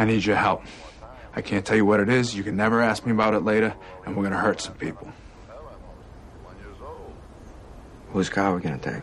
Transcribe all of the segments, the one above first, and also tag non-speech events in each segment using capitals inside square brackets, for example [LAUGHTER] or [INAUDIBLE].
I need your help. I can't tell you what it is. You can never ask me about it later, and we're gonna hurt some people. Whose car are we gonna take?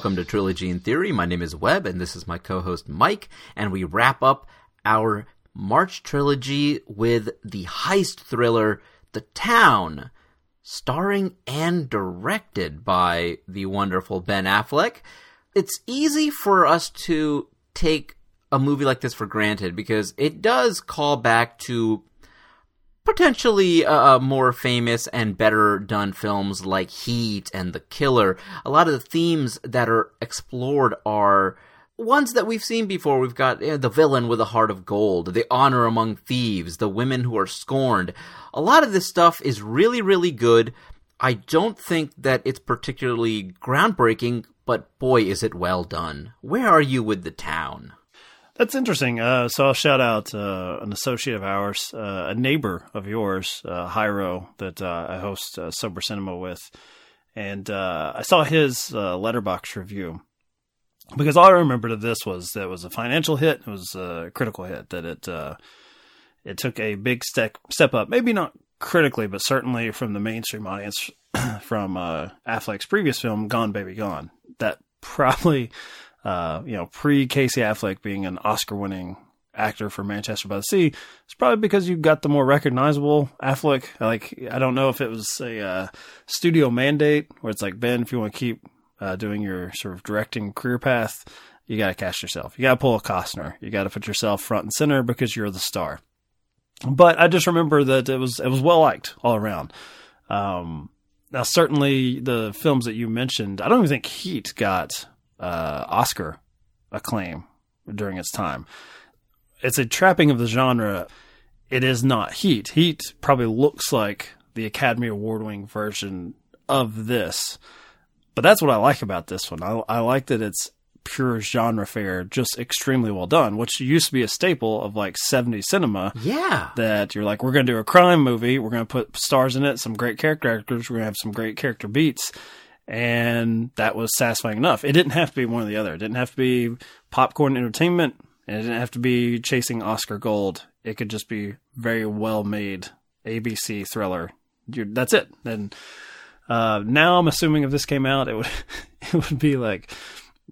Welcome to Trilogy in Theory. My name is Webb, and this is my co host Mike, and we wrap up our March trilogy with the heist thriller The Town, starring and directed by the wonderful Ben Affleck. It's easy for us to take a movie like this for granted because it does call back to potentially uh, more famous and better done films like Heat and The Killer. A lot of the themes that are explored are ones that we've seen before. We've got you know, the villain with a heart of gold, the honor among thieves, the women who are scorned. A lot of this stuff is really, really good. I don't think that it's particularly groundbreaking, but boy, is it well done. Where are you with the town? That's interesting. Uh, so I'll shout out uh, an associate of ours, uh, a neighbor of yours, uh, that uh, I host uh, Sober Cinema with, and I saw his Letterboxd review because all I remembered of this was that it was a financial hit, it was a critical hit, that it it took a big step step up, maybe not critically, but certainly from the mainstream audience [CLEARS THROAT] from Affleck's previous film, Gone Baby Gone. That [LAUGHS] probably uh, you know, pre Casey Affleck being an Oscar winning actor for Manchester by the Sea, it's probably because you got the more recognizable Affleck. Like, I don't know if it was a uh, studio mandate where it's like, Ben, if you want to keep uh, doing your sort of directing career path, you got to cast yourself. You got to pull a Costner. You got to put yourself front and center because you're the star. But I just remember that it was it was well liked all around. Um, now, certainly the films that you mentioned, I don't even think Heat got uh, Oscar acclaim during its time. It's a trapping of the genre. It is not Heat. Heat probably looks like the Academy Award winning version of this. But that's what I like about this one. I, I like that it's pure genre fare, just extremely well done, which used to be a staple of like 70s cinema. Yeah. That you're like, we're going to do a crime movie. We're going to put stars in it, some great character actors. We're going to have some great character beats and that was satisfying enough. It didn't have to be one or the other. It didn't have to be popcorn entertainment, and it didn't have to be chasing Oscar gold. It could just be very well made ABC thriller. You're, that's it. And uh, now I'm assuming if this came out, it would [LAUGHS] it would be like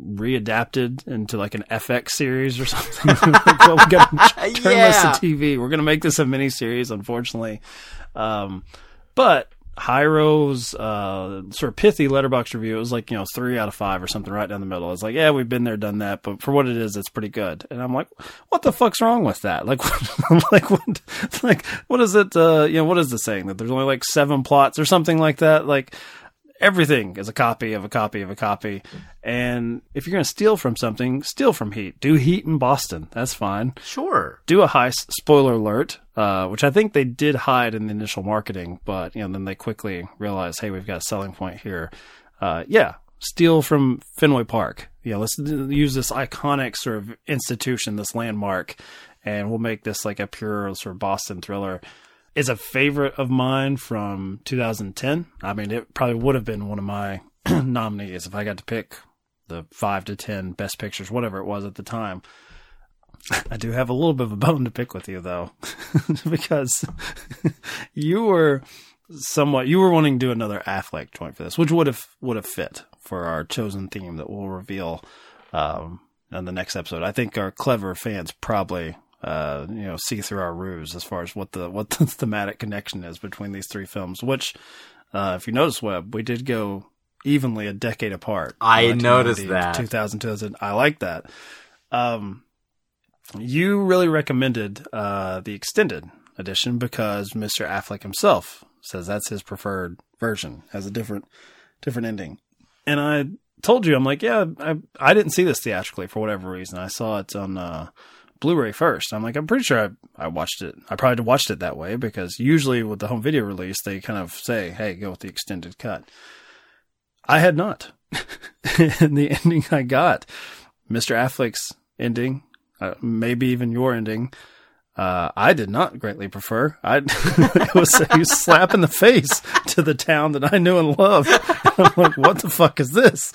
readapted into like an FX series or [LAUGHS] something. like, well, we got to turn Yeah. this to TV. We're gonna make this a mini series, unfortunately. Um, but Hyro's uh, sort of pithy Letterboxd review, it was like, you know, three out of five or something right down the middle. It's like, yeah, we've been there, done that, but for what it is, it's pretty good. And I'm like, what the fuck's wrong with that? Like, [LAUGHS] like what, like, what is it, uh, you know, what is the saying that there's only like seven plots or something like that? Like, everything is a copy of a copy of a copy. And if you're going to steal from something, steal from Heat. Do Heat in Boston. That's fine. Sure. Do a heist. Spoiler alert. Uh, which I think they did hide in the initial marketing, but you know then they quickly realized, hey, we've got a selling point here. Uh, yeah, steal from Fenway Park. Yeah, let's use this iconic sort of institution, this landmark, and we'll make this like a pure sort of Boston thriller. Is a favorite of mine from 2010. I mean, it probably would have been one of my [CLEARS THROAT] nominees if I got to pick the five to ten best pictures, whatever it was at the time. I do have a little bit of a bone to pick with you though, [LAUGHS] because you were somewhat you were wanting to do another Affleck joint for this, which would have would have fit for our chosen theme that we'll reveal um, in the next episode. I think our clever fans probably uh, you know see through our ruse as far as what the what the [LAUGHS] thematic connection is between these three films. Which, uh, if you notice, Webb, we did go evenly a decade apart. I noticed that. 2000, 2000. I like that. Um, you really recommended uh, the extended edition because Mr. Affleck himself says that's his preferred version, has a different different ending. And I told you, I'm like, yeah, I I didn't see this theatrically for whatever reason. I saw it on uh, Blu-ray first. I'm like, I'm pretty sure I, I watched it. I probably watched it that way because usually with the home video release, they kind of say, hey, go with the extended cut. I had not. [LAUGHS] and the [LAUGHS] ending I got, Mr. Affleck's ending, uh, maybe even your ending, uh, I did not greatly prefer. I [LAUGHS] it was a slap in the face to the town that I knew and loved. [LAUGHS] I'm like, what the fuck is this?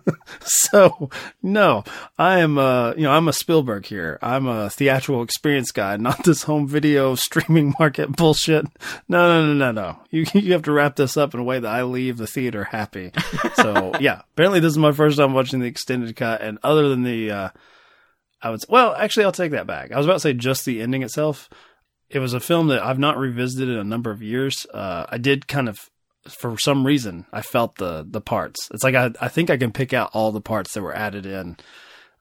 [LAUGHS] so no, I am a, you know I'm a Spielberg here. I'm a theatrical experience guy, not this home video streaming market bullshit. No, no, no, no, no. You you have to wrap this up in a way that I leave the theater happy. So yeah, apparently this is my first time watching the extended cut, and other than the uh, I would well, actually, I'll take that back. I was about to say just the ending itself. It was a film that I've not revisited in a number of years. Uh, I did kind of, for some reason, I felt the the parts. It's like I I think I can pick out all the parts that were added in,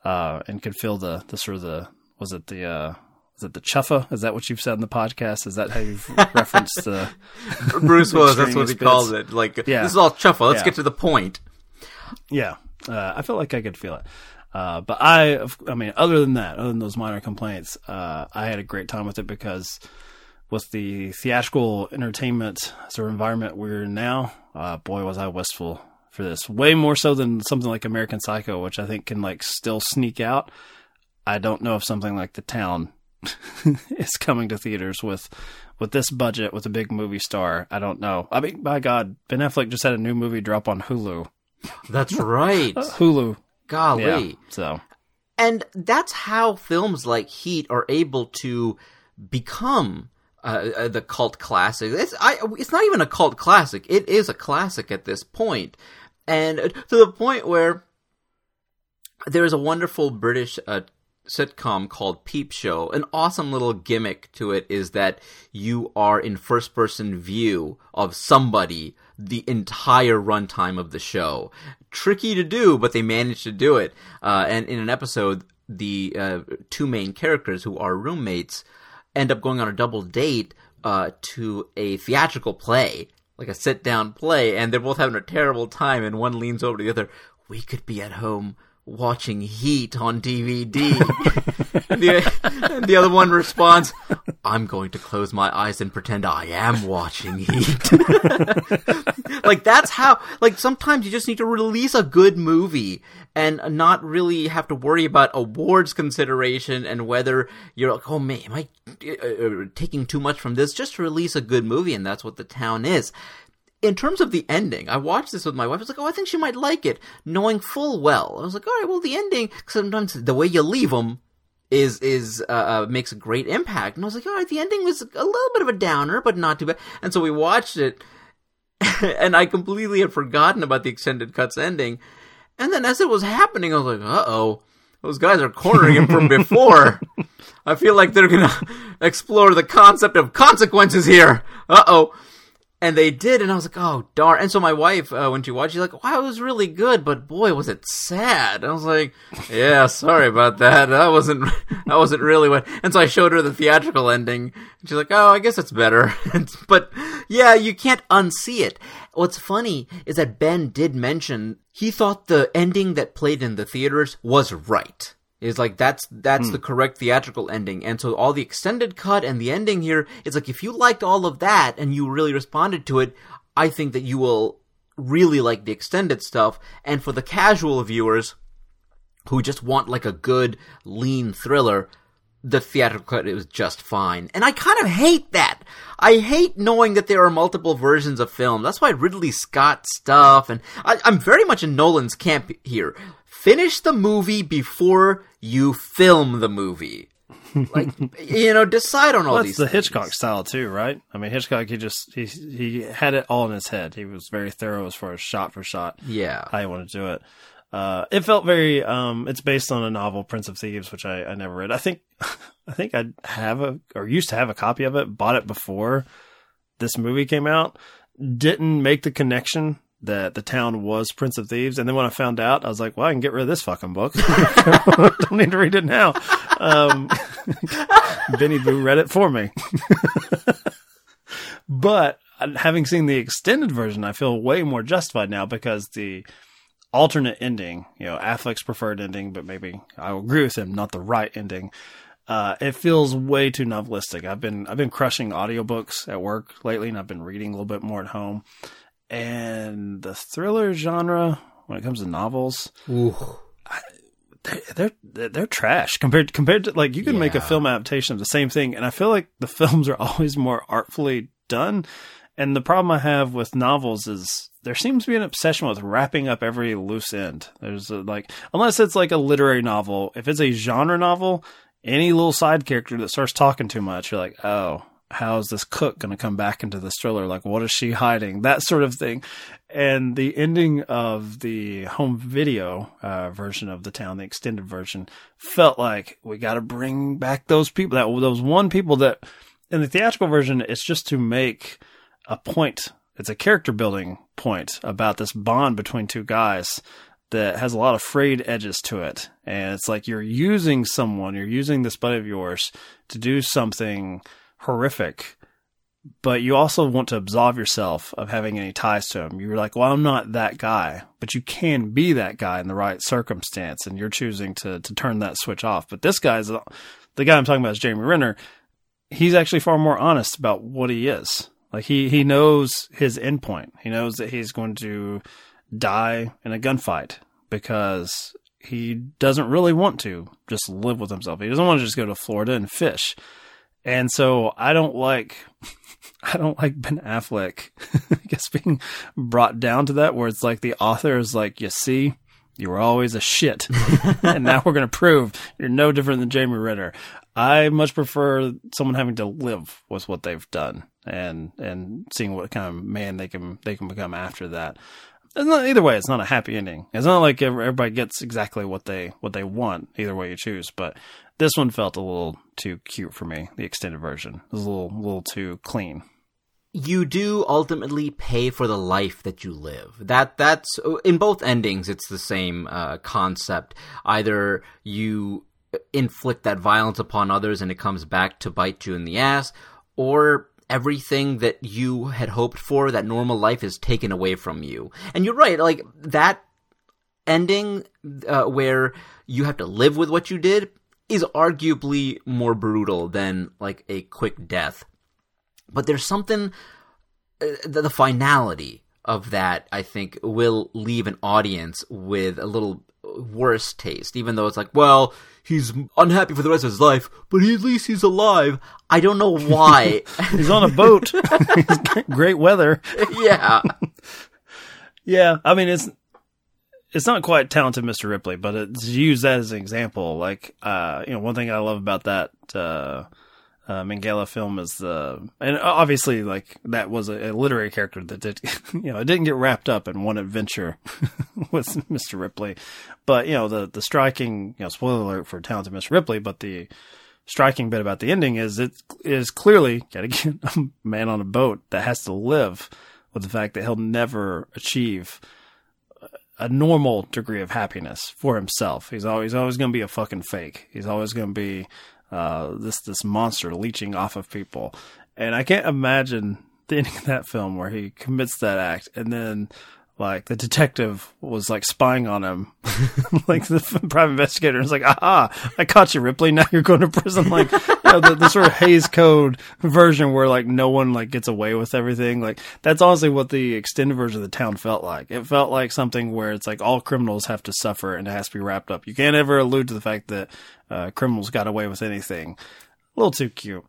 uh, and can feel the the sort of the was it the uh, is it the chuffa? Is that what you've said in the podcast? Is that how you've [LAUGHS] referenced the [LAUGHS] Bruce Willis? That's what he calls it. Like, yeah. this is all chuffa. Let's yeah. get to the point. Yeah, uh, I felt like I could feel it. Uh, but I, I mean, other than that, other than those minor complaints, uh, I had a great time with it because with the theatrical entertainment sort of environment we're in now, uh, boy, was I wistful for this. Way more so than something like American Psycho, which I think can like still sneak out. I don't know if something like The Town [LAUGHS] is coming to theaters with with this budget with a big movie star. I don't know. I mean, by God, Ben Affleck just had a new movie drop on Hulu. That's right. [LAUGHS] Hulu Golly. Yeah, so. And that's how films like Heat are able to become uh, uh, the cult classic. It's, I, it's not even a cult classic. It is a classic at this point. And to the point where there is a wonderful British uh, sitcom called Peep Show. An awesome little gimmick to it is that you are in first person view of somebody the entire runtime of the show. Tricky to do, but they managed to do it. Uh, and in an episode, the uh, two main characters, who are roommates, end up going on a double date uh, to a theatrical play, like a sit down play, and they're both having a terrible time. And one leans over to the other. We could be at home watching Heat on DVD. [LAUGHS] the, the other one responds, I'm going to close my eyes and pretend I am watching Heat. [LAUGHS] like that's how, like sometimes you just need to release a good movie and not really have to worry about awards consideration and whether you're like, oh man, am I uh, uh taking too much from this? Just release a good movie and that's what the town is in terms of the ending, I watched this with my wife. I was like, oh, I think she might like it, knowing full well. I was like, all right, well, the ending, sometimes the way you leave them is is uh, uh, makes a great impact. And I was like, all right, the ending was a little bit of a downer, but not too bad. And so we watched it, [LAUGHS] and I completely had forgotten about the extended cuts ending. And then as it was happening, I was like, uh oh, those guys are cornering him from [LAUGHS] before. I feel like they're gonna [LAUGHS] explore the concept of consequences here. Uh oh and they did, and I was like, oh darn! And so my wife, uh, when she watched, she's like, wow, it was really good, but boy, was it sad. And I was like, yeah, sorry about that. That wasn't [LAUGHS] that wasn't really what. And so I showed her the theatrical ending, and she's like, oh, I guess it's better. [LAUGHS] but yeah, you can't unsee it. What's funny is that Ben did mention he thought the ending that played in the theaters was right is like that's that's mm. the correct theatrical ending and so all the extended cut and the ending here is like if you liked all of that and you really responded to it i think that you will really like the extended stuff and for the casual viewers who just want like a good lean thriller the theatrical cut is just fine. And I kind of hate that. I hate knowing that there are multiple versions of film. That's why Ridley Scott stuff, and I, am very much in Nolan's camp here finish the movie before you film the movie. like [LAUGHS] you know, decide on all well, these. the things. Hitchcock style too, right? I mean, Hitchcock he just he he had it all in his head. He was very thorough as far as shot for shot. Yeah, how you want to do it. Uh, it felt very. Um, it's based on a novel, Prince of Thieves, which I, I never read. I think, [LAUGHS] I think I have a or used to have a copy of it. Bought it before this movie came out. Didn't make the connection that the town was Prince of Thieves, and then when I found out, I was like, "Well, I can get rid of this fucking book. [LAUGHS] [LAUGHS] Don't need to read it now." Um, [LAUGHS] Benny Boo read it for me, but uh, having seen the extended version, I feel way more justified now because the alternate ending, you know, Affleck's preferred ending, but maybe I will agree with him, not the right ending. Uh, it feels way too novelistic. I've been I've been crushing audiobooks at work lately, and I've been reading a little bit more at home. And the thriller genre, when it comes to novels, I, they're, they're they're trash compared compared to like you can make a film adaptation of the same thing, and I feel like the films are [LAUGHS] always more artfully done. And the problem I have with novels is there seems to be an obsession with wrapping up every loose end. There's a, like, unless it's like a literary novel, if it's a genre novel, any little side character that starts talking too much, you're like, oh, how is this cook going to come back into this thriller? Like, what is she hiding? That sort of thing. And the ending of the home video uh, version of the town, the extended version, felt like we got to bring back those people. That those one people that in the theatrical version, it's just to make a point. It's a character building point about this bond between two guys that has a lot of frayed edges to it. And it's like you're using someone, you're using this buddy of yours to do something horrific, but you also want to absolve yourself of having any ties to him. You're like, well, I'm not that guy, but you can be that guy in the right circumstance, and you're choosing to to turn that switch off. But this guy's the guy I'm talking about is Jeremy Renner. He's actually far more honest about what he is. Like he he knows his endpoint. He knows that he's going to die in a gunfight because he doesn't really want to just live with himself. He doesn't want to just go to Florida and fish. And so I don't like [LAUGHS] I don't like Ben Affleck [LAUGHS] I guess being brought down to that where it's like the author is like, you see, you were always a shit. [LAUGHS] and now we're gonna prove you're no different than Jamie Ritter. I much prefer someone having to live with what they've done and and seeing what kind of man they can they can become after that. It's not, either way, it's not a happy ending. It's not like everybody gets exactly what they what they want. Either way you choose, but this one felt a little too cute for me. The extended version it was a little little too clean. you do ultimately pay for the life that you live. That that's in both endings. It's the same uh, concept. Either you inflict that violence upon others and it comes back to bite you in the ass, or everything that you had hoped for, that normal life, is taken away from you. And you're right. Like that ending uh, where you have to live with what you did is arguably more brutal than like a quick death but there's something uh, the, the finality of that i think will leave an audience with a little worse taste even though it's like well he's unhappy for the rest of his life but he, at least he's alive i don't know why [LAUGHS] He's on a boat. [LAUGHS] Great weather. yeah [LAUGHS] Yeah, I mean it's it's not quite talented Mr. Ripley, but it's used that as an example. Like, uh, you know, one thing I love about that uh, uh, Minghella film is the, and obviously, like that was a, a literary character that did, [LAUGHS] you know, it didn't get wrapped up in one adventure [LAUGHS] with Mr. Ripley, but you know, the the striking, you know, spoiler alert for talented Mr. Ripley, but the striking bit about the ending is it is clearly yet [LAUGHS] again a man on a boat that has to live with the fact that he'll never achieve a normal degree of happiness for himself. He's always always going to be a fucking fake. He's always going to be uh, this this monster leeching off of people. And I can't imagine the ending of that film where he commits that act and then like the detective was like spying on him, [LAUGHS] like the private investigator is like, "Aha! I caught you, Ripley. Now you're going to prison." [LAUGHS] Like you know, the, the sort of Hays Code version where like no one like gets away with everything. Like that's honestly what the extended version of the town felt like. It felt like something where it's like all criminals have to suffer and it has to be wrapped up. You can't ever allude to the fact that uh, criminals got away with anything. A little too cute.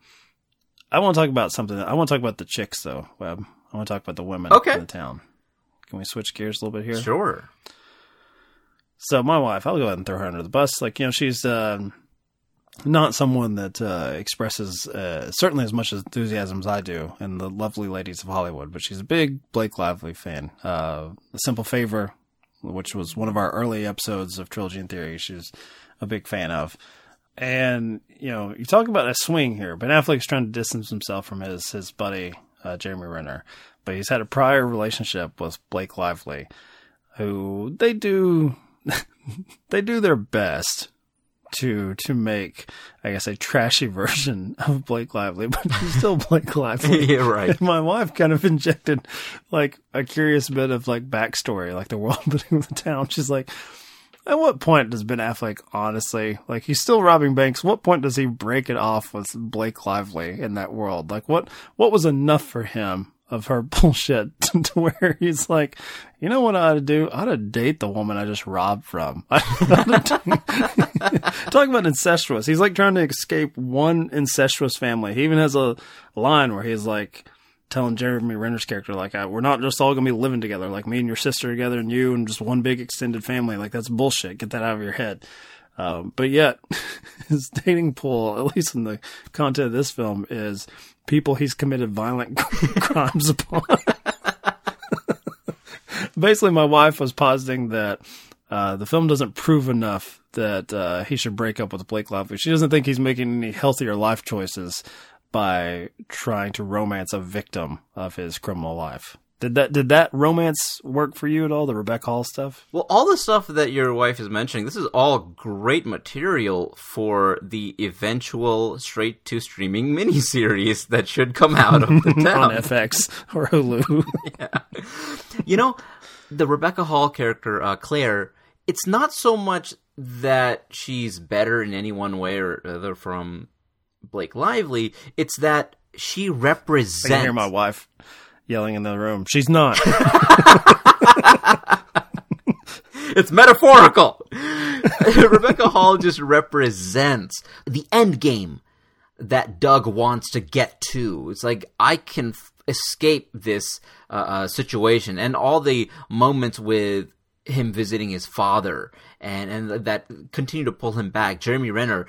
I want to talk about something. I want to talk about the chicks though, Webb. I want to talk about the women Okay. in the town. Can we switch gears a little bit here? sure So my wife, I'll go ahead and throw her under the bus. Like you know, she's um not someone that uh, expresses uh, certainly as much enthusiasm as I do in the lovely ladies of Hollywood, but she's a big Blake Lively fan. Uh, a Simple Favor, which was one of our early episodes of Trilogy and Theory, she's a big fan of. And you know, you talk about a swing here. Ben Affleck's trying to distance himself from his his buddy uh, Jeremy Renner, but he's had a prior relationship with Blake Lively, who they do [LAUGHS] they do their best to to make I guess a trashy [LAUGHS] version of Blake Lively, but he's still [LAUGHS] Blake Lively. yeah, right. And my wife kind of injected like a curious bit of like backstory, like the world building of the town. She's like, at what point does Ben Affleck honestly like he's still robbing banks? What point does he break it off with Blake Lively in that world? Like what what was enough for him of her [LAUGHS] bullshit [LAUGHS] to where he's like, you know what I ought to do? I ought to date the woman I just robbed from. [LAUGHS] Talking about incestuous. He's like trying to escape one incestuous family. He even has a line where he's like telling Jeremy Renner's character, like, we're not just all going to be living together, like me and your sister together and you and just one big extended family. Like, that's bullshit. Get that out of your head. Um, but yet, his dating pool, at least in the content of this film, is people he's committed violent [LAUGHS] crimes upon. Basically, my wife was positing that uh, the film doesn't prove enough that uh, he should break up with Blake Lively. She doesn't think he's making any healthier life choices by trying to romance a victim of his criminal life. Did that did that romance work for you at all? The Rebecca Hall stuff? Well, all the stuff that your wife is mentioning, this is all great material for the eventual straight to streaming [LAUGHS] miniseries that should come out of the [LAUGHS] town on FX or Hulu. [LAUGHS] yeah. You know, the Rebecca Hall character, uh, Claire, it's not so much that she's better in any one way or other from Blake Lively. It's that she represents. I can hear my wife yelling in the room. She's not. [LAUGHS] it's metaphorical. [LAUGHS] Rebecca Hall just represents the end game that Doug wants to get to. It's like I can f- escape this uh, uh, situation and all the moments with him visiting his father and and that continue to pull him back. Jeremy Renner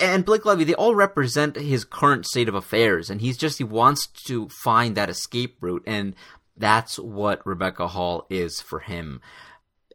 and Blake Lively, they all represent his current state of affairs, and he's just he wants to find that escape route, and that's what Rebecca Hall is for him.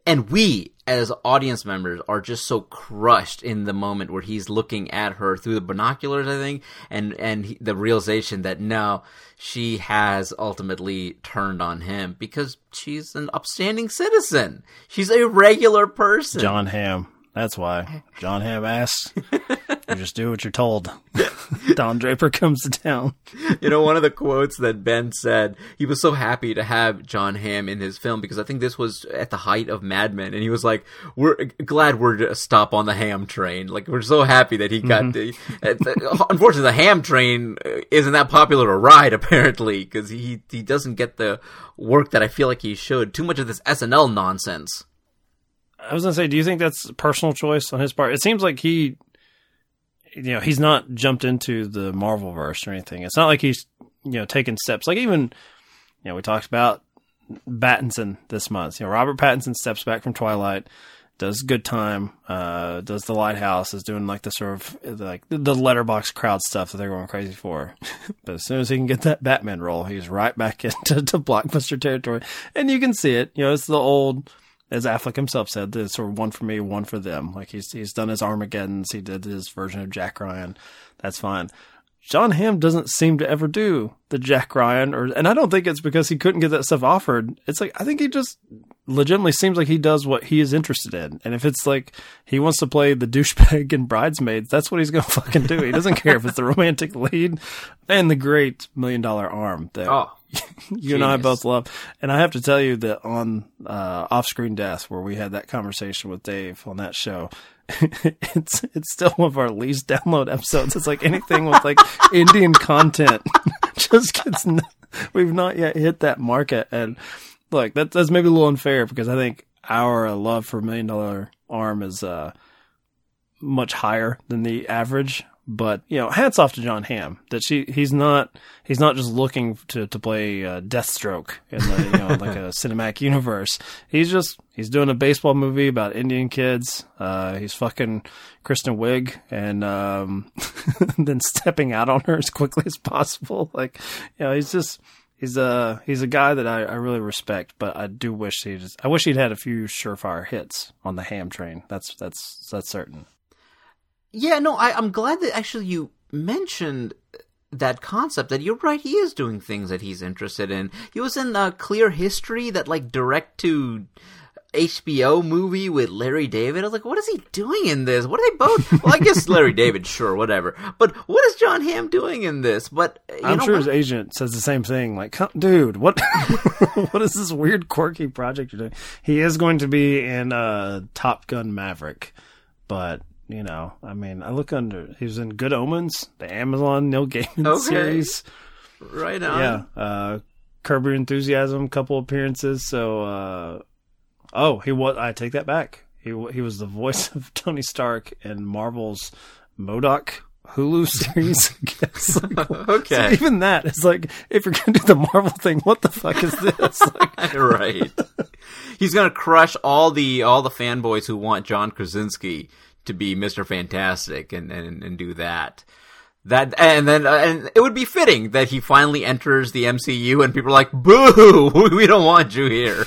And we, as audience members, are just so crushed in the moment where he's looking at her through the binoculars, I think, and and he, the realization that no, she has ultimately turned on him because she's an upstanding citizen. She's a regular person. Jon Hamm. That's why. [LAUGHS] Jon Hamm asks. you just do what you're told. [LAUGHS] [LAUGHS] Don Draper comes to town. You know, one of the quotes that Ben said, he was so happy to have Jon Hamm in his film because I think this was at the height of Mad Men, and he was like, "We're glad we're to stop on the ham train. Like, we're so happy that he got mm-hmm. the." unfortunately, the ham train isn't that popular a ride apparently because he he doesn't get the work that I feel like he should. Too much of this SNL nonsense. I was gonna say, do you think that's personal choice on his part? It seems like he, you know, he's not jumped into the Marvel verse or anything. It's not like he's, you know, taken steps. Like even, you know, we talked about Pattinson this month. You know, Robert Pattinson steps back from Twilight, does Good Time, uh, does The Lighthouse, is doing like the sort of like the Letterboxd crowd stuff that they're going crazy for. [LAUGHS] but as soon as he can get that Batman role, he's right back [LAUGHS] into blockbuster territory, and you can see it. You know, it's the old as Affleck himself said, it's sort of one for me, one for them. Like he's he's done his Armageddon's, he did his version of Jack Ryan. That's fine. Jon Hamm doesn't seem to ever do the Jack Ryan, or and I don't think it's because he couldn't get that stuff offered. It's like I think he just legitimately seems like he does what he is interested in, and if it's like he wants to play the douchebag in Bridesmaids, that's what he's gonna [LAUGHS] fucking do. He doesn't care if it's the romantic lead and the great million dollar arm that oh, [LAUGHS] you Genius. and I both love. And I have to tell you that on uh, Off Screen Death, where we had that conversation with Dave on that show, [LAUGHS] it's it's still one of our least download episodes. It's like anything with like [LAUGHS] Indian content just gets. We've not yet hit that market, and look, that, that's maybe a little unfair because I think our love for Million Dollar Arm is uh, much higher than the average but you know, hats off to Jon Hamm that she he's not he's not just looking to to play uh, Deathstroke in the you know like a [LAUGHS] cinematic universe. He's just he's doing a baseball movie about Indian kids. Uh, he's fucking Kristen Wiig and um, [LAUGHS] then stepping out on her as quickly as possible. Like you know, he's just he's a he's a guy that I, I really respect, but I do wish he just I wish he'd had a few surefire hits on the ham train. That's that's that's certain. Yeah, no, I, I'm glad that actually you mentioned that concept that you're right he is doing things that he's interested in he was in uh, clear history that like direct to HBO movie with Larry David. I was like, what is he doing in this? What are they both? [LAUGHS] Well, I guess Larry David, sure, whatever. But what is Jon Hamm doing in this? But I'm know, sure his agent says the same thing. Like, dude, what [LAUGHS] what is this weird, quirky project you're doing? He is going to be in uh, Top Gun Maverick, but you know, I mean, I look under. He was in Good Omens, the Amazon Neil Gaiman okay. series. Right on. Yeah, uh, Curb Your Enthusiasm, couple appearances. So, uh, oh, he was. I take that back. He he was the voice of [LAUGHS] Tony Stark in Marvel's MODOK Hulu series. [LAUGHS] like, okay. So even that is like, if you're gonna do the Marvel thing, what the fuck is this? [LAUGHS] Like, right. He's gonna crush all the all the fanboys who want John Krasinski to be Mister Fantastic and, and and do that. That and then uh, and it would be fitting that he finally enters the MCU and people are like, "Boo! [LAUGHS] We don't want you here."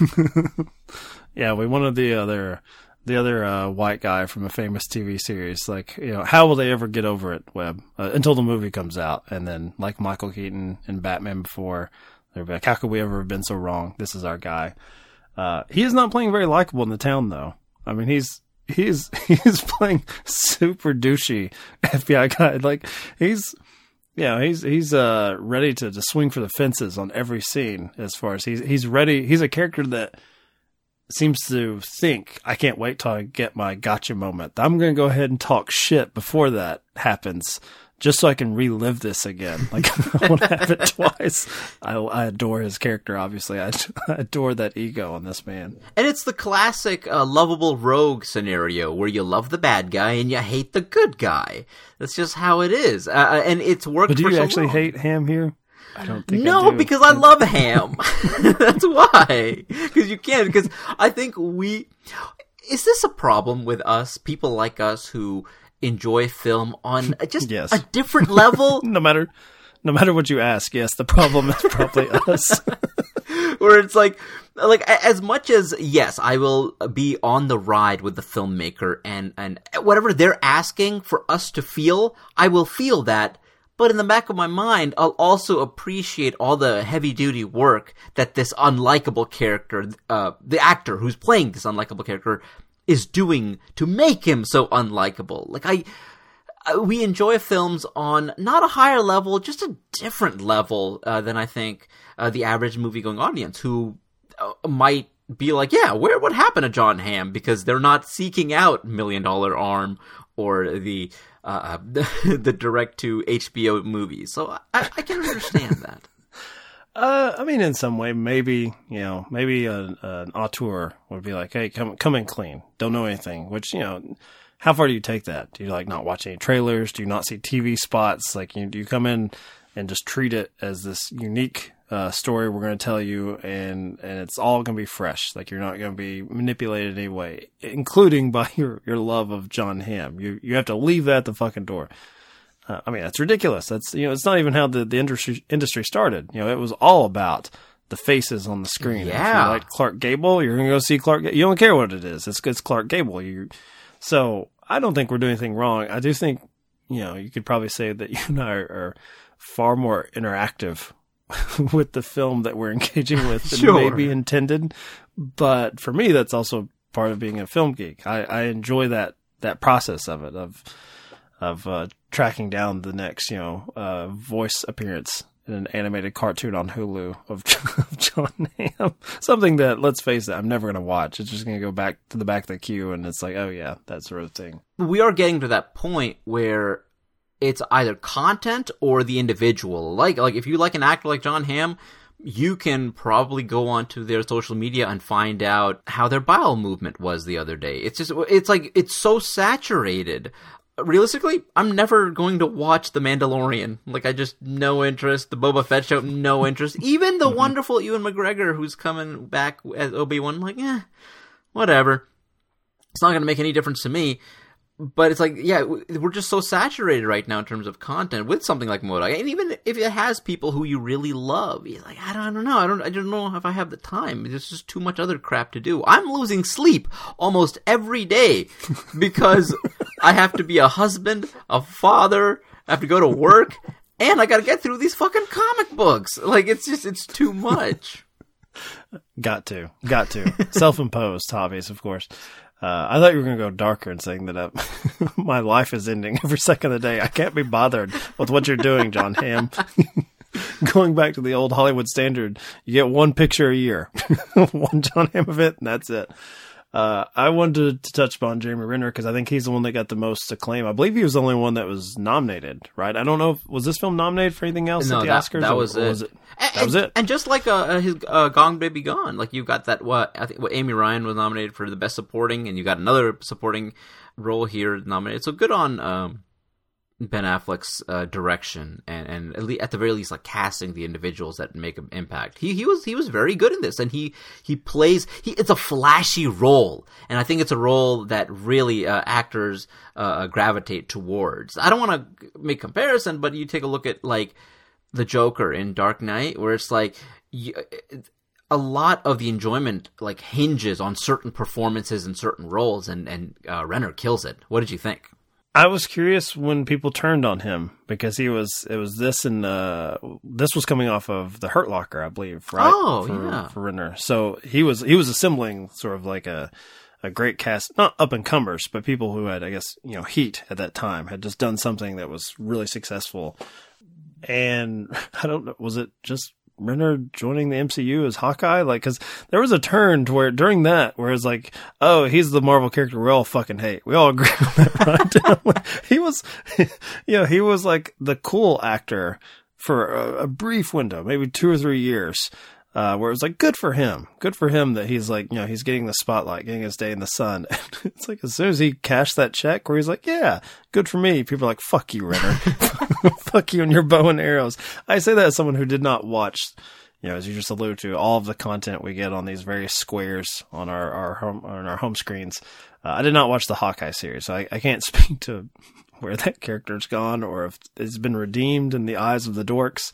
[LAUGHS] yeah, we wanted the other the other uh, white guy from a famous TV series. Like, you know, how will they ever get over it, Webb? Uh, until the movie comes out, and then like Michael Keaton and Batman before, they're like, "How could we ever have been so wrong? This is our guy." Uh, he is not playing very likable in the town, though. I mean, he's he's [LAUGHS] he's playing super douchey FBI guy. Like he's yeah, he's he's uh ready to, to swing for the fences on every scene as far as he's he's ready he's a character that seems to think I can't wait till I get my gotcha moment. I'm gonna go ahead and talk shit before that happens. Just so I can relive this again. [LAUGHS] Like I want to have it twice. I, I adore his character. Obviously, I, I adore that ego on this man. And it's the classic uh, lovable rogue scenario where you love the bad guy and you hate the good guy. That's just how it is, uh, uh and it's worked. But do you so actually long. hate Ham here? I don't think no, I because I love [LAUGHS] ham. [LAUGHS] That's why. Because you can. Because I think we. Is this a problem with us, people like us who enjoy film on just [LAUGHS] Yes. a different level? [LAUGHS] no matter no matter what you ask, yes, the problem is probably [LAUGHS] us. where it's like like as much as yes i will be on the ride with the filmmaker and and whatever they're asking for us to feel i will feel that but in the back of my mind i'll also appreciate all the heavy duty work that this unlikable character uh the actor who's playing this unlikable character is doing to make him so unlikable like i we enjoy films on not a higher level, just a different level uh, than I think uh, the average movie-going audience, who uh, might be like, "Yeah, where what happened to Jon Hamm?" Because they're not seeking out Million Dollar Arm or the uh, the, [LAUGHS] the direct to HBO movies. So I, I can understand that. Uh, I mean, in some way, maybe you know, maybe a, an auteur would be like, "Hey, come come in clean, don't know anything." Which you know, how far do you take that? Do you like not watch any trailers? Do you not see TV spots? Like, you do you come in and just treat it as this unique uh, story we're going to tell you, and and it's all going to be fresh. Like, you're not going to be manipulated in any way, including by [LAUGHS] your your love of Jon Hamm. You you have to leave that at the fucking door. Uh, I mean, that's ridiculous. That's you know, it's not even how the, the industry industry started. You know, it was all about the faces on the screen. If Yeah. like Clark Gable, you're gonna go see Clark. You don't care what it is. It's it's Clark Gable. You so I don't think we're doing anything wrong. I do think you know you could probably say that [LAUGHS] you and I are, are far more interactive [LAUGHS] with the film that we're engaging with than Sure. maybe intended. But for me, that's also part of being a film geek. I, I enjoy that that process of it of of uh, tracking down the next you know uh, voice appearance in an animated cartoon on Hulu of, [LAUGHS] Jon Hamm. Something that let's face it, I'm never going to watch. It's just going to go back to the back of the queue, and it's like, oh yeah, that sort of thing. we are getting to that point where it's either content or the individual. Like like if you like an actor like Jon Hamm, you can probably go onto their social media and find out how their bowel movement was the other day. It's just it's like it's so saturated. Realistically, I'm never going to watch The Mandalorian. Like I just no interest. The Boba Fett show, no interest. [LAUGHS] Even the wonderful Ewan McGregor who's coming back as Obi Wan, like, eh, whatever it's not going to make any difference to me. But it's like, yeah, we're just so saturated right now in terms of content with something like MODOK. And even if it has people who you really love, you're like, I don't, I don't know. I don't, I don't know if I have the time. There's just too much other crap to do. I'm losing sleep almost every day [LAUGHS] because I have to be a husband, a father, I have to go to work. and I got to get through these fucking comic books. Like it's just it's too much. [LAUGHS] Got to, got to. Self-imposed hobbies, of course. Uh, I thought you were going to go darker and saying that uh, [LAUGHS] my life is ending every second of the day. I can't be bothered with what you're doing, Jon Hamm. [LAUGHS] Going back to the old Hollywood standard, you get one picture a year, [LAUGHS] one Jon Hamm event, and that's it. Uh, I wanted to touch upon Jeremy Renner because I think he's the one that got the most acclaim. I believe he was the only one that was nominated, right? I don't know. If, was this film nominated for anything else No, at the that, Oscars? that was, or it. was it. And, That was it. And just like uh, his uh, Gone Baby Gone, like you got that what I think what Amy Ryan was nominated for the best supporting, and you got another supporting role here nominated. So good on um, Ben Affleck's uh, direction and and at, le- at the very least like casting the individuals that make an impact. He he was he was very good in this, and he he plays he it's a flashy role, and I think it's a role that really uh, actors uh, gravitate towards. I don't want to make comparison, but you take a look at like the Joker in Dark Knight, where it's like. You, a lot of the enjoyment like hinges on certain performances and certain roles, and and uh, Renner kills it. What did you think? I was curious when people turned on him because he was it was this and uh this was coming off of the Hurt Locker, I believe, right? Oh, for, yeah. for Renner. So he was he was assembling sort of like a a great cast, not up and comers, but people who had, I guess, you know, heat at that time had just done something that was really successful. And [LAUGHS] I don't know, was it just Renner joining the MCU as Hawkeye? Like, cause there was a turn to where during that, where it's like, oh, he's the Marvel character we all fucking hate. We all agree [LAUGHS] on that, right? [LAUGHS] He was, [LAUGHS] you know, he was like the cool actor for a, a brief window, maybe two or three years. Uh, where it was like good for him, good for him that he's like you know he's getting the spotlight, getting his day in the sun. [LAUGHS] it's like as soon as he cashed that check, where he's like, yeah, good for me. People are like, fuck you, Renner, [LAUGHS] [LAUGHS] fuck you and your bow and arrows. I say that as someone who did not watch, you know, as you just alluded to, all of the content we get on these various squares on our our home on our home screens. Uh, I did not watch the Hawkeye series, so I, I can't speak to where that character's gone or if it's been redeemed in the eyes of the dorks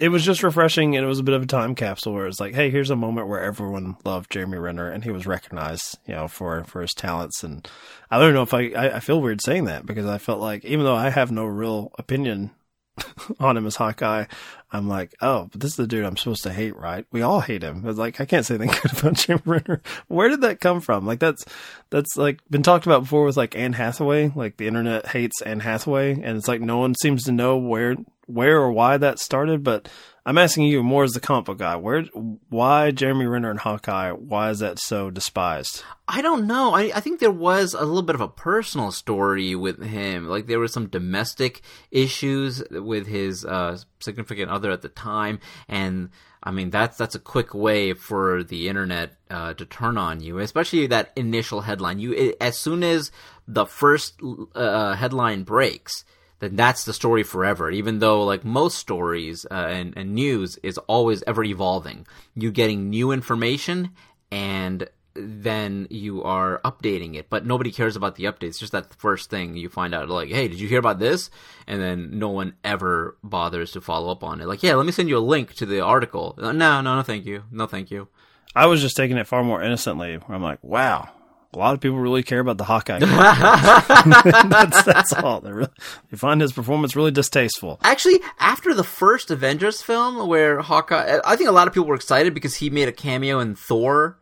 it was just refreshing and it was a bit of a time capsule where it's like, hey, here's a moment where everyone loved Jeremy Renner and he was recognized, you know, for for his talents. And I don't know if I I, I feel weird saying that because I felt like even though I have no real opinion [LAUGHS] on him as Hawkeye, I'm like, oh, but this is the dude I'm supposed to hate, right? We all hate him. It's like I can't say anything [LAUGHS] good about Jeremy Renner. Where did that come from? Like that's that's like been talked about before with like Anne Hathaway. Like the internet hates Anne Hathaway, and it's like no one seems to know where where or why that started. But I'm asking you more as the comic book guy. Where why Jeremy Renner and Hawkeye? Why is that so despised? I don't know. I, I think there was a little bit of a personal story with him. Like there were some domestic issues with his uh, significant other at the time, and I mean that's that's a quick way for the internet uh, to turn on you, especially that initial headline. You as soon as the first uh, headline breaks, then that's the story forever. Even though, like most stories uh, and, and news is always ever evolving, you're getting new information and then you are updating it. But nobody cares about the updates. Just that first thing you find out, like, hey, did you hear about this? And then no one ever bothers to follow up on it. Like, yeah, let me send you a link to the article. No, no, no, thank you. No, thank you. I was just taking it far more innocently. Where I'm like, wow, a lot of people really care about the Hawkeye. [LAUGHS] [LAUGHS] that's, that's all. They, really, they find his performance really distasteful. Actually, after the first Avengers film, where Hawkeye, I think a lot of people were excited because he made a cameo in Thor.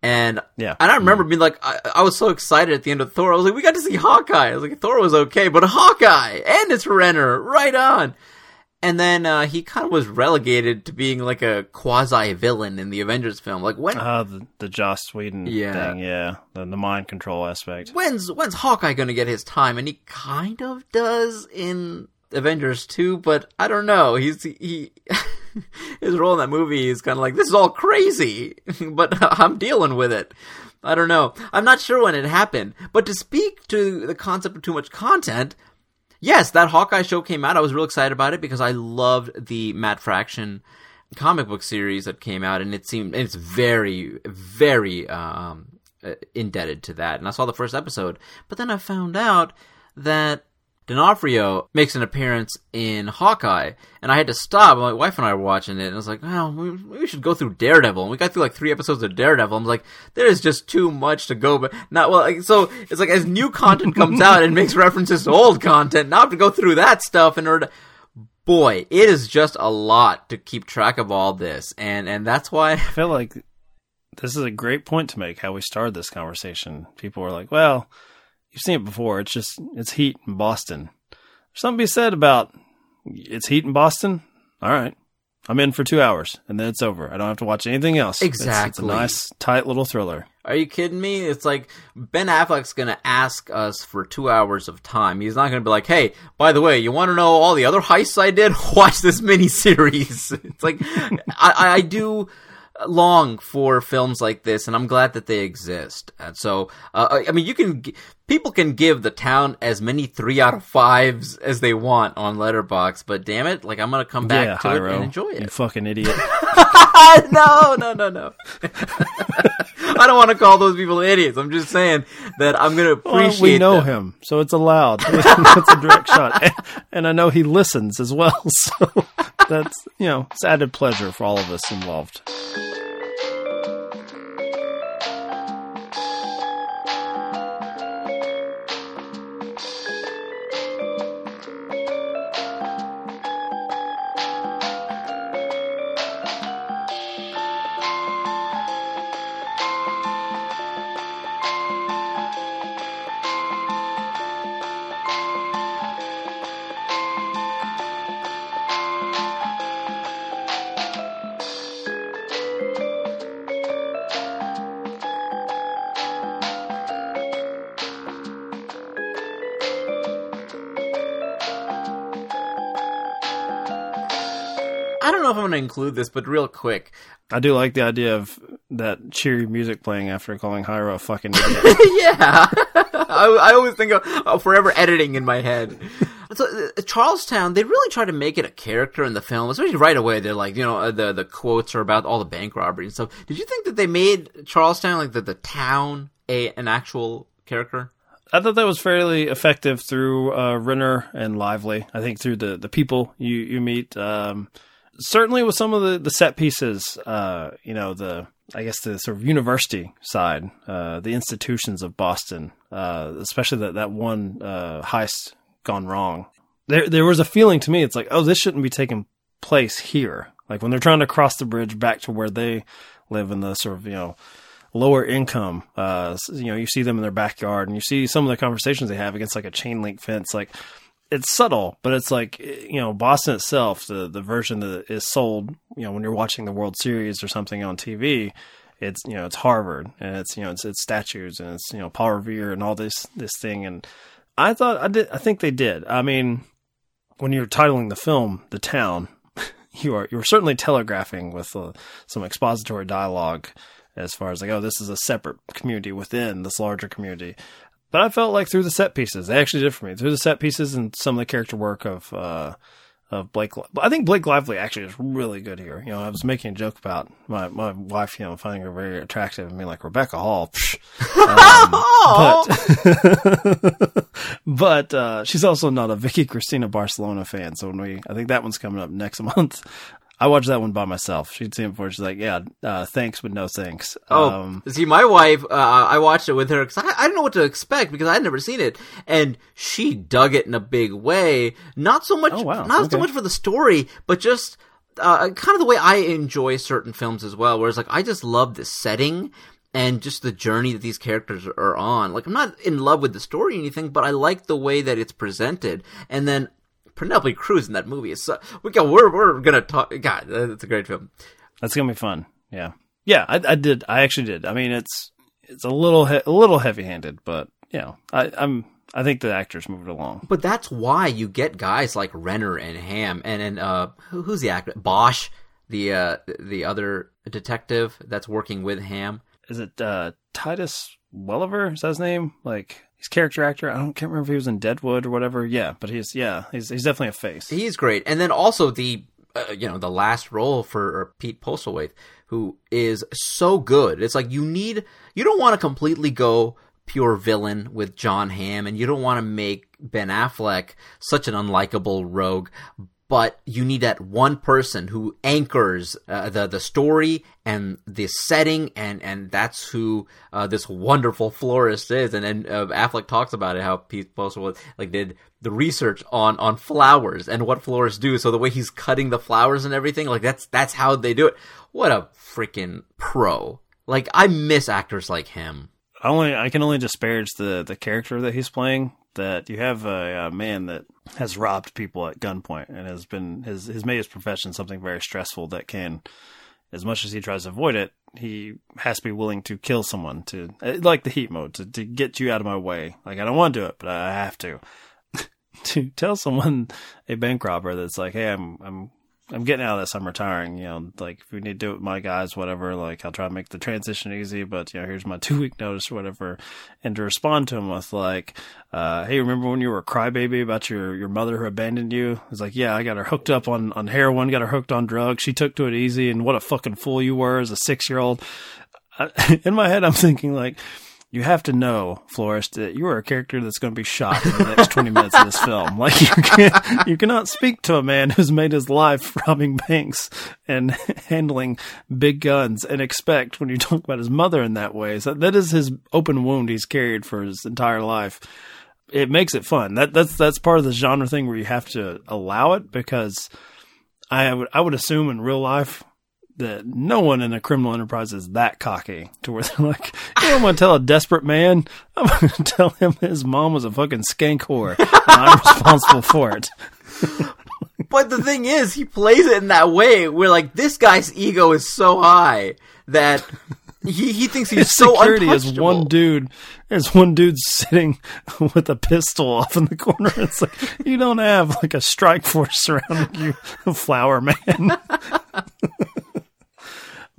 And Yeah. and I remember mm. being like, I, I was so excited at the end of Thor. I was like, we got to see Hawkeye. I was like, Thor was okay, but Hawkeye and it's Renner, right on. And then uh, he kind of was relegated to being like a quasi villain in the Avengers film. Like when Uh, the, the Joss Whedon Yeah. thing, yeah, the, the mind control aspect. when's when's Hawkeye gonna get his time? And he kind of does in Avengers 2, but I don't know. He's he [LAUGHS] his role in that movie is kind of like this is all crazy, [LAUGHS] but [LAUGHS] I'm dealing with it. I don't know. I'm not sure when it happened, but to speak to the concept of too much content, yes, that Hawkeye show came out. I was real excited about it because I loved the Matt Fraction comic book series that came out, and it seemed it's very, very um, uh, indebted to that. And I saw the first episode, but then I found out that D'Onofrio makes an appearance in Hawkeye, and I had to stop. My wife and I were watching it, and I was like, "Well, we, we should go through Daredevil." And we got through like three episodes of Daredevil. I'm like, "There is just too much to go." But not well. Like, so it's like as new content comes out, it makes references to old content. Now I have to go through that stuff in order. To, boy, it is just a lot to keep track of all this, and and that's why I feel like this is a great point to make. How we started this conversation, people were like, "Well, you've seen it before. It's just it's heat in Boston." There's something to be said about it's heat in Boston. All right, I'm in for two hours, and then it's over. I don't have to watch anything else. Exactly. it's a nice, tight little thriller. Are you kidding me? It's like Ben Affleck's gonna ask us for two hours of time. He's not gonna be like, "Hey, by the way, you want to know all the other heists I did? [LAUGHS] Watch this miniseries." [LAUGHS] It's like I, I do long for films like this, and I'm glad that they exist. And so, uh, I mean, you can people can give the town as many three out of fives as they want on Letterboxd, but damn it, like I'm gonna come back yeah, to Hyro, it and enjoy it. You fucking idiot. [LAUGHS] [LAUGHS] no, no, no, no. [LAUGHS] I don't want to call those people idiots. I'm just saying that I'm going to Well, appreciate. we know them. him, so it's allowed. that's a direct shot, and, and I know he listens as well. So that's you know, it's added pleasure for all of us involved. I don't know if I'm going to include this, but real quick. I do like the idea of that cheery music playing after calling Hyro a fucking [LAUGHS] idiot. yeah, [LAUGHS] I, I always think of oh, forever editing in my head. So uh, Charlestown, they really try to make it a character in the film, especially right away. They're like, you know, uh, the the quotes are about all the bank robbery and stuff. Did you think that they made Charlestown like the the town a an actual character? I thought that was fairly effective through uh, Renner and Lively. I think through the, the people you you meet. Um, certainly with some of the, the set pieces, uh, you know, the I guess the sort of university side, uh, the institutions of Boston, uh, especially that that one uh, heist gone wrong. There there was a feeling to me. It's like, oh, this shouldn't be taking place here. Like when they're trying to cross the bridge back to where they live in the sort of you know lower income. Uh, you know, you see them in their backyard, and you see some of the conversations they have against like a chain link fence. Like it's subtle, but it's like you know, Boston itself, the the version that is sold. You know, when you're watching the World Series or something on TV, it's you know it's Harvard and it's you know it's it's statues and it's you know Paul Revere and all this this thing. And I thought I did. I think they did. I mean, when you're titling the film "The Town," [LAUGHS] you are you're certainly telegraphing with uh, some expository dialogue as far as like, oh, this is a separate community within this larger community. But I felt like through the set pieces, they actually did for me through the set pieces and some of the character work of uh, of Blake. I think Blake Lively actually is really good here. You know, I was making a joke about my my wife, you know, finding her very attractive and being like Rebecca Hall. Psh. [LAUGHS] but [LAUGHS] but uh, she's also not a Vicky Cristina Barcelona fan. So when we, I think that one's coming up next [LAUGHS] month. I watched that one by myself. She'd seen it before. She's like, "Yeah, uh, thanks, but no thanks." Oh, Um, see, my wife, uh, I watched it with her because I, I didn't know what to expect because I'd never seen it, and she dug it in a big way. Not so much, Oh, wow. not so much for the story, but just uh, kind of the way I enjoy certain films as well. Whereas, like, I just love the setting and just the journey that these characters are on. Like, I'm not in love with the story or anything, but I like the way that it's presented, and then. Penelope Cruz in that movie is so, we go we're we're gonna talk God it's a great film That's gonna be fun. Yeah, yeah. I, I did. I actually did. I mean, it's it's a little he- a little heavy handed, but you know, I, I'm I think the actors moved along. But that's why you get guys like Renner and Hamm, and and uh, who, who's the actor? Bosch, the uh, the other detective that's working with Hamm. Is it uh, Titus Welliver? Is that his name? Like he's character actor. I don't can't remember if he was in Deadwood or whatever. Yeah, but he's yeah he's he's definitely a face. He's great, and then also the uh, you know the last role for uh, Pete Postlethwaite, who is so good. It's like you need you don't want to completely go pure villain with Jon Hamm, and you don't want to make Ben Affleck such an unlikable rogue. But you need that one person who anchors uh, the the story and the setting, and and that's who uh, this wonderful florist is. And then uh, Affleck talks about it how Pete Postle like did the research on on flowers and what florists do. So the way he's cutting the flowers and everything, like that's that's how they do it. What a freaking pro! Like I miss actors like him. I only I can only disparage the the character that he's playing. That you have a, a man that has robbed people at gunpoint and has been has has made his profession something very stressful that can, as much as he tries to avoid it, he has to be willing to kill someone to eh, like the heat mode to to get you out of my way. Like I don't want to do it, but I have to. [LAUGHS] to tell someone a bank robber that's like, hey, I'm I'm I'm getting out of this. I'm retiring. You know, like if we need to do it with my guys, whatever. Like I'll try to make the transition easy, but you know, here's my [LAUGHS] two week notice or whatever. And to respond to him with like, uh, "Hey, remember when you were a crybaby about your your mother who abandoned you?" It's like, "Yeah, I got her hooked up on on heroin, got her hooked on drugs. She took to it easy, and what a fucking fool you were as a six year old." [LAUGHS] In my head, I'm thinking like you have to know, Florist, that you are a character that's going to be shot in the next 20 minutes of this film. [LAUGHS] Like, you, can, you cannot speak to a man who's made his life [LAUGHS] robbing banks and handling big guns and expect when you talk about his mother in that way. So that is his open wound he's carried for his entire life. It makes it fun. That that's that's part of the genre thing where you have to allow it because I would I would assume in real life that no one in a criminal enterprise is that cocky to where [LAUGHS] they're like, you know, I'm going to tell a desperate man, [LAUGHS] I'm going to tell him his mom was a fucking skank whore, and I'm responsible for it. [LAUGHS] but the thing is, he plays it in that way where like this guy's ego is so high that he he thinks he's His so security is one dude. There's one dude sitting with a pistol off in the corner. It's like you don't have like a strike force surrounding you, flower man.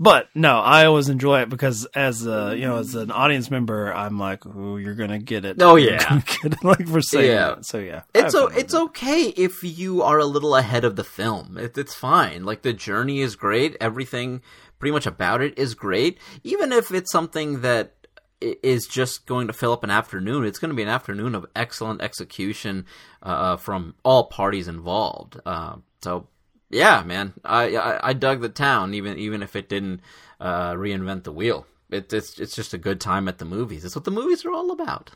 But no, I always enjoy it because as a you know as an audience member, I'm like, "Ooh, you're gonna get it." Oh, yeah. [LAUGHS] get it, like for saying Yeah. that. So yeah, It's o- it's it. okay if you are a little ahead of the film. It, it's fine. Like the journey is great. Everything pretty much about it is great. Even if it's something that is just going to fill up an afternoon, it's going to be an afternoon of excellent execution uh, from all parties involved. Uh, so yeah, man, I, I I dug the town even even if it didn't uh, reinvent the wheel. It, it's it's just a good time at the movies. It's what the movies are all about.